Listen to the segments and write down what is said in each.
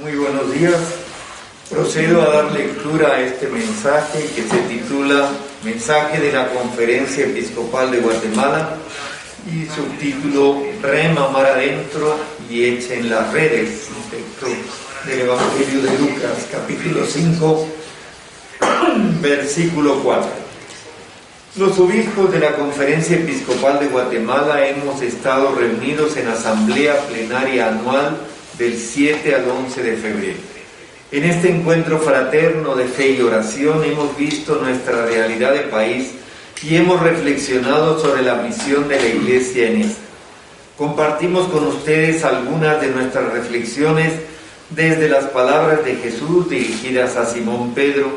Muy buenos días. Procedo a dar lectura a este mensaje que se titula Mensaje de la Conferencia Episcopal de Guatemala y subtítulo Rema mar adentro y echen las redes, texto del Evangelio de Lucas, capítulo 5, versículo 4. Los obispos de la Conferencia Episcopal de Guatemala hemos estado reunidos en asamblea plenaria anual del 7 al 11 de febrero. En este encuentro fraterno de fe y oración hemos visto nuestra realidad de país y hemos reflexionado sobre la misión de la Iglesia en esta. Compartimos con ustedes algunas de nuestras reflexiones desde las palabras de Jesús dirigidas a Simón Pedro,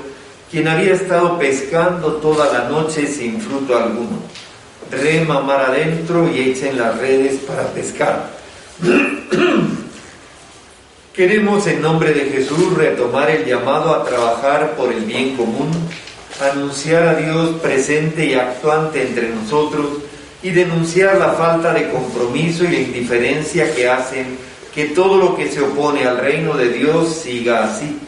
quien había estado pescando toda la noche sin fruto alguno. Rema mar adentro y echen las redes para pescar. Queremos en nombre de Jesús retomar el llamado a trabajar por el bien común, anunciar a Dios presente y actuante entre nosotros y denunciar la falta de compromiso y la indiferencia que hacen que todo lo que se opone al reino de Dios siga así.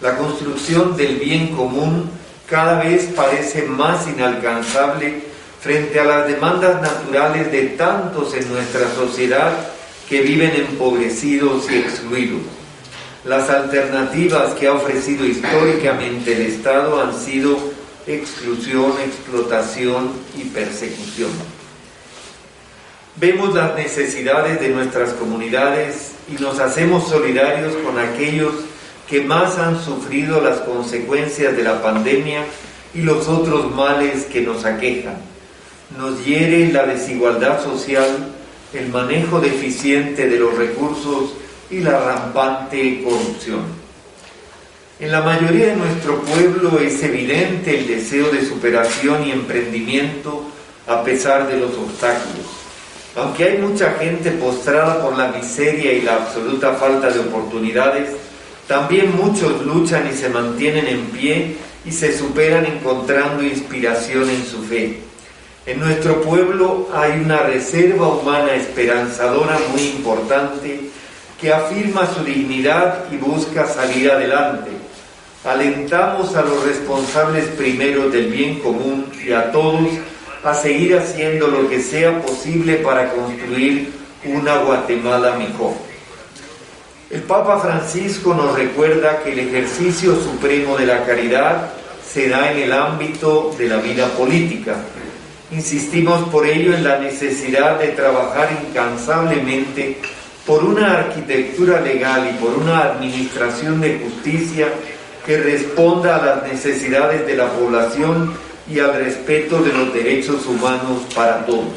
La construcción del bien común cada vez parece más inalcanzable frente a las demandas naturales de tantos en nuestra sociedad que viven empobrecidos y excluidos. Las alternativas que ha ofrecido históricamente el Estado han sido exclusión, explotación y persecución. Vemos las necesidades de nuestras comunidades y nos hacemos solidarios con aquellos que más han sufrido las consecuencias de la pandemia y los otros males que nos aquejan. Nos hiere la desigualdad social el manejo deficiente de los recursos y la rampante corrupción. En la mayoría de nuestro pueblo es evidente el deseo de superación y emprendimiento a pesar de los obstáculos. Aunque hay mucha gente postrada por la miseria y la absoluta falta de oportunidades, también muchos luchan y se mantienen en pie y se superan encontrando inspiración en su fe. En nuestro pueblo hay una reserva humana esperanzadora muy importante que afirma su dignidad y busca salir adelante. Alentamos a los responsables primeros del bien común y a todos a seguir haciendo lo que sea posible para construir una Guatemala mejor. El Papa Francisco nos recuerda que el ejercicio supremo de la caridad se da en el ámbito de la vida política Insistimos por ello en la necesidad de trabajar incansablemente por una arquitectura legal y por una administración de justicia que responda a las necesidades de la población y al respeto de los derechos humanos para todos.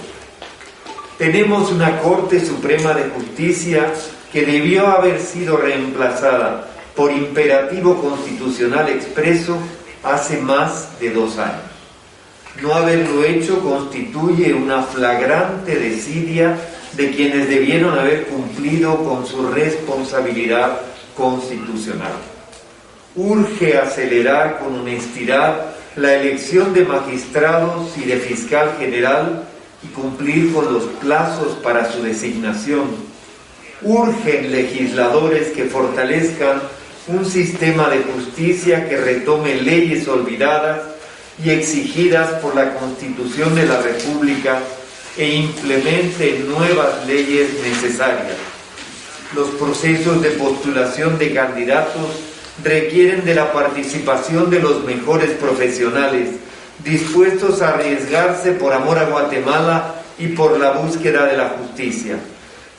Tenemos una Corte Suprema de Justicia que debió haber sido reemplazada por imperativo constitucional expreso hace más de dos años. No haberlo hecho constituye una flagrante desidia de quienes debieron haber cumplido con su responsabilidad constitucional. Urge acelerar con honestidad la elección de magistrados y de fiscal general y cumplir con los plazos para su designación. Urgen legisladores que fortalezcan un sistema de justicia que retome leyes olvidadas y exigidas por la Constitución de la República e implemente nuevas leyes necesarias. Los procesos de postulación de candidatos requieren de la participación de los mejores profesionales, dispuestos a arriesgarse por amor a Guatemala y por la búsqueda de la justicia.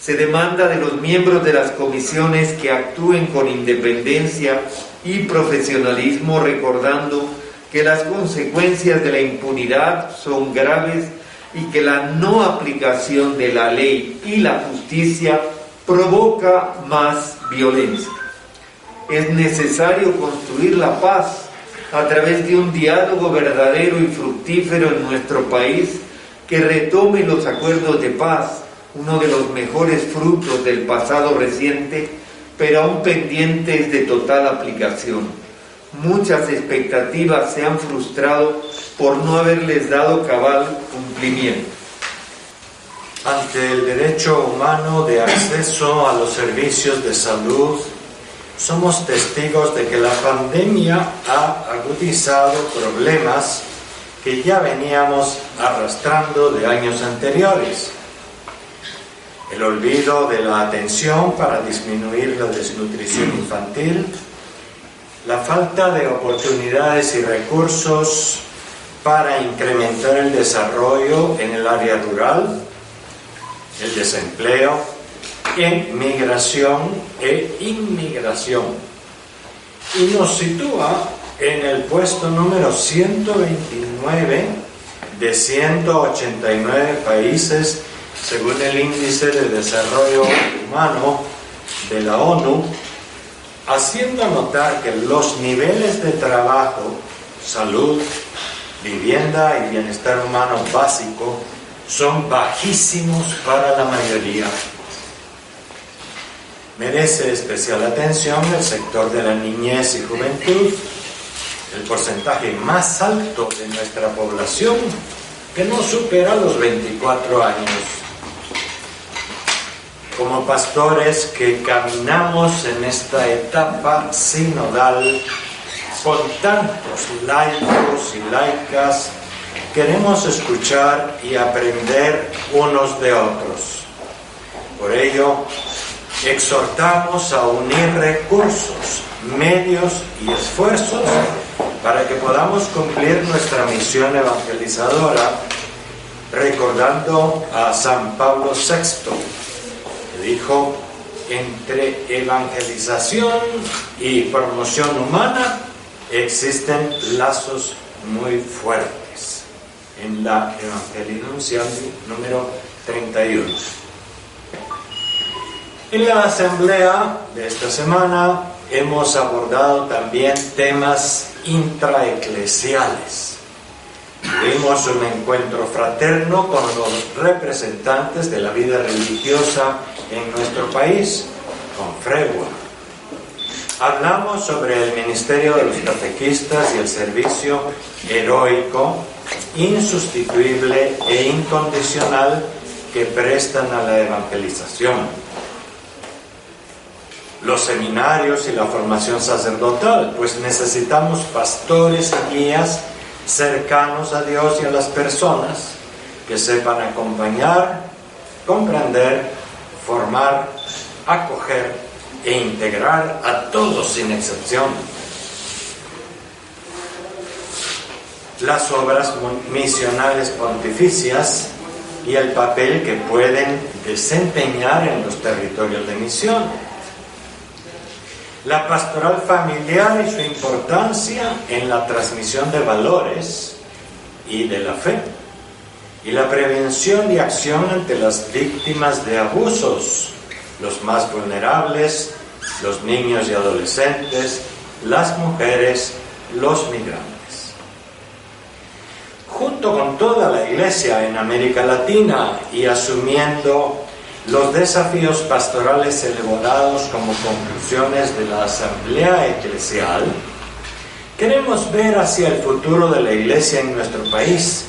Se demanda de los miembros de las comisiones que actúen con independencia y profesionalismo, recordando que las consecuencias de la impunidad son graves y que la no aplicación de la ley y la justicia provoca más violencia. Es necesario construir la paz a través de un diálogo verdadero y fructífero en nuestro país que retome los acuerdos de paz, uno de los mejores frutos del pasado reciente, pero aún pendientes de total aplicación muchas expectativas se han frustrado por no haberles dado cabal cumplimiento. Ante el derecho humano de acceso a los servicios de salud somos testigos de que la pandemia ha agudizado problemas que ya veníamos arrastrando de años anteriores. El olvido de la atención para disminuir la desnutrición infantil, la falta de oportunidades y recursos para incrementar el desarrollo en el área rural, el desempleo, en migración e inmigración. Y nos sitúa en el puesto número 129 de 189 países según el índice de desarrollo humano de la ONU, haciendo notar que los niveles de trabajo, salud, vivienda y bienestar humano básico son bajísimos para la mayoría. Merece especial atención el sector de la niñez y juventud, el porcentaje más alto de nuestra población que no supera los 24 años. Como pastores que caminamos en esta etapa sinodal con tantos laicos y laicas, queremos escuchar y aprender unos de otros. Por ello, exhortamos a unir recursos, medios y esfuerzos para que podamos cumplir nuestra misión evangelizadora, recordando a San Pablo VI, que dijo, entre evangelización y promoción humana existen lazos muy fuertes. En la Evangelización número 31. En la asamblea de esta semana hemos abordado también temas intraeclesiales. Tuvimos un encuentro fraterno con los representantes de la vida religiosa en nuestro país, con Fregua. Hablamos sobre el ministerio de los catequistas y el servicio heroico, insustituible e incondicional que prestan a la evangelización los seminarios y la formación sacerdotal, pues necesitamos pastores y guías cercanos a Dios y a las personas que sepan acompañar, comprender, formar, acoger e integrar a todos sin excepción. Las obras misionales pontificias y el papel que pueden desempeñar en los territorios de misión la pastoral familiar y su importancia en la transmisión de valores y de la fe, y la prevención y acción ante las víctimas de abusos, los más vulnerables, los niños y adolescentes, las mujeres, los migrantes. Junto con toda la Iglesia en América Latina y asumiendo los desafíos pastorales elaborados como conclusiones de la Asamblea Eclesial, queremos ver hacia el futuro de la Iglesia en nuestro país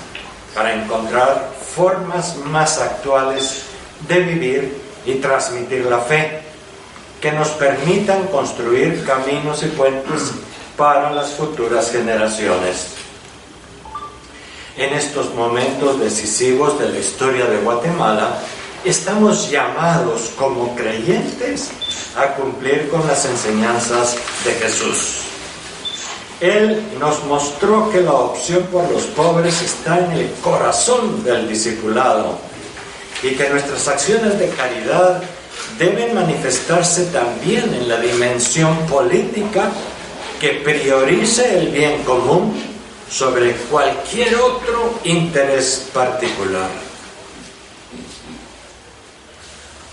para encontrar formas más actuales de vivir y transmitir la fe que nos permitan construir caminos y puentes para las futuras generaciones. En estos momentos decisivos de la historia de Guatemala, estamos llamados como creyentes a cumplir con las enseñanzas de Jesús. Él nos mostró que la opción por los pobres está en el corazón del discipulado y que nuestras acciones de caridad deben manifestarse también en la dimensión política que priorice el bien común sobre cualquier otro interés particular.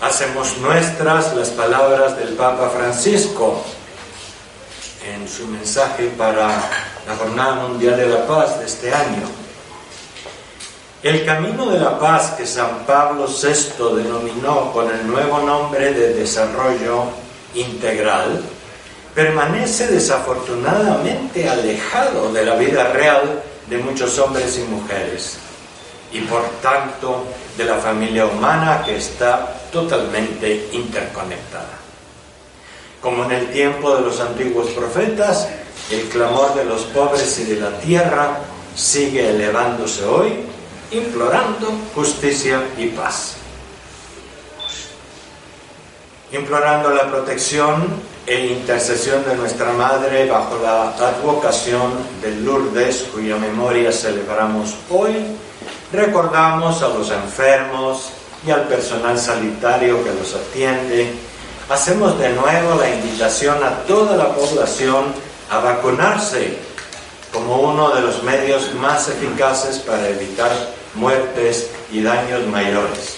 hacemos nuestras las palabras del Papa Francisco en su mensaje para la Jornada Mundial de la Paz de este año. El camino de la paz que San Pablo VI denominó con el nuevo nombre de desarrollo integral permanece desafortunadamente alejado de la vida real de muchos hombres y mujeres y por tanto de la familia humana que está totalmente interconectada. Como en el tiempo de los antiguos profetas, el clamor de los pobres y de la tierra sigue elevándose hoy, implorando justicia y paz. Implorando la protección e intercesión de nuestra Madre bajo la advocación de Lourdes, cuya memoria celebramos hoy, recordamos a los enfermos y al personal sanitario que los atiende. Hacemos de nuevo la invitación a toda la población a vacunarse como uno de los medios más eficaces para evitar muertes y daños mayores.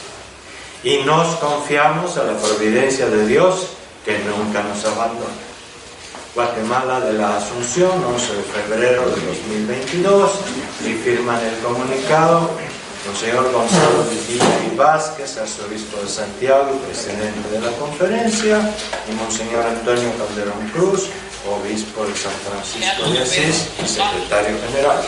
Y nos confiamos a la providencia de Dios que nunca nos abandona. Guatemala de la Asunción, 11 de febrero de 2022, y firman el comunicado Monseñor Gonzalo Villa y Vázquez, arzobispo de Santiago y presidente de la conferencia, y Monseñor Antonio Calderón Cruz, obispo de San Francisco de Asís y secretario general.